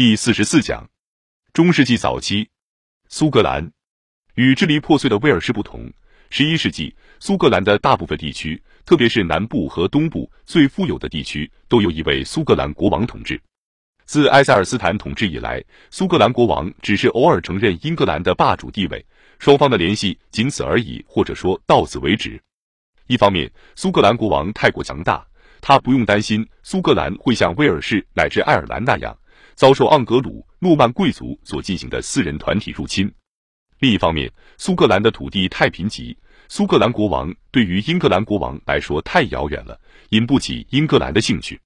第四十四讲，中世纪早期，苏格兰与支离破碎的威尔士不同。十一世纪，苏格兰的大部分地区，特别是南部和东部最富有的地区，都由一位苏格兰国王统治。自埃塞尔斯坦统治以来，苏格兰国王只是偶尔承认英格兰的霸主地位，双方的联系仅此而已，或者说到此为止。一方面，苏格兰国王太过强大，他不用担心苏格兰会像威尔士乃至爱尔兰那样。遭受盎格鲁诺曼贵族所进行的私人团体入侵。另一方面，苏格兰的土地太贫瘠，苏格兰国王对于英格兰国王来说太遥远了，引不起英格兰的兴趣。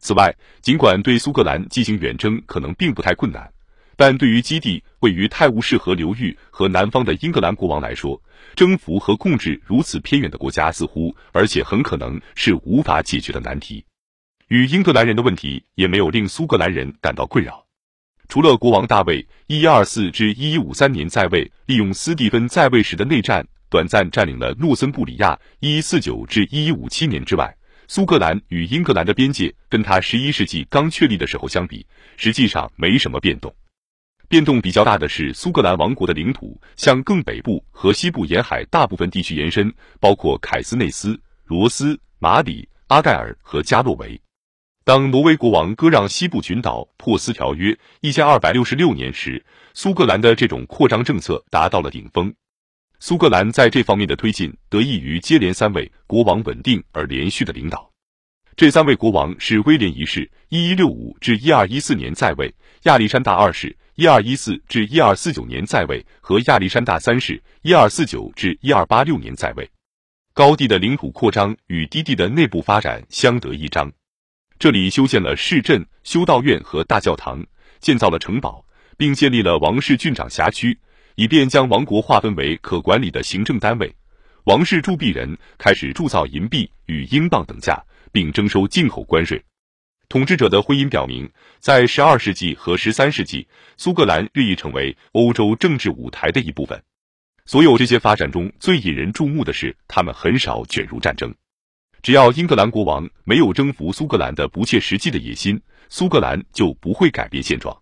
此外，尽管对苏格兰进行远征可能并不太困难，但对于基地位于泰晤士河流域和南方的英格兰国王来说，征服和控制如此偏远的国家似乎而且很可能是无法解决的难题。与英格兰人的问题也没有令苏格兰人感到困扰，除了国王大卫（一一二四至一一五三年在位）利用斯蒂芬在位时的内战短暂占领了诺森布里亚（一一四九至一一五七年）之外，苏格兰与英格兰的边界跟他十一世纪刚确立的时候相比，实际上没什么变动。变动比较大的是苏格兰王国的领土向更北部和西部沿海大部分地区延伸，包括凯斯内斯、罗斯、马里、阿盖尔和加洛维。当挪威国王割让西部群岛破斯条约一千二百六十六年时，苏格兰的这种扩张政策达到了顶峰。苏格兰在这方面的推进得益于接连三位国王稳定而连续的领导。这三位国王是威廉一世（一一六五至一二一四年在位）、亚历山大二世（一二一四至一二四九年在位）和亚历山大三世（一二四九至一二八六年在位）。高地的领土扩张与低地的内部发展相得益彰。这里修建了市镇、修道院和大教堂，建造了城堡，并建立了王室郡长辖区，以便将王国划分为可管理的行政单位。王室铸币人开始铸造银币与英镑等价，并征收进口关税。统治者的婚姻表明，在十二世纪和十三世纪，苏格兰日益成为欧洲政治舞台的一部分。所有这些发展中最引人注目的是，他们很少卷入战争。只要英格兰国王没有征服苏格兰的不切实际的野心，苏格兰就不会改变现状。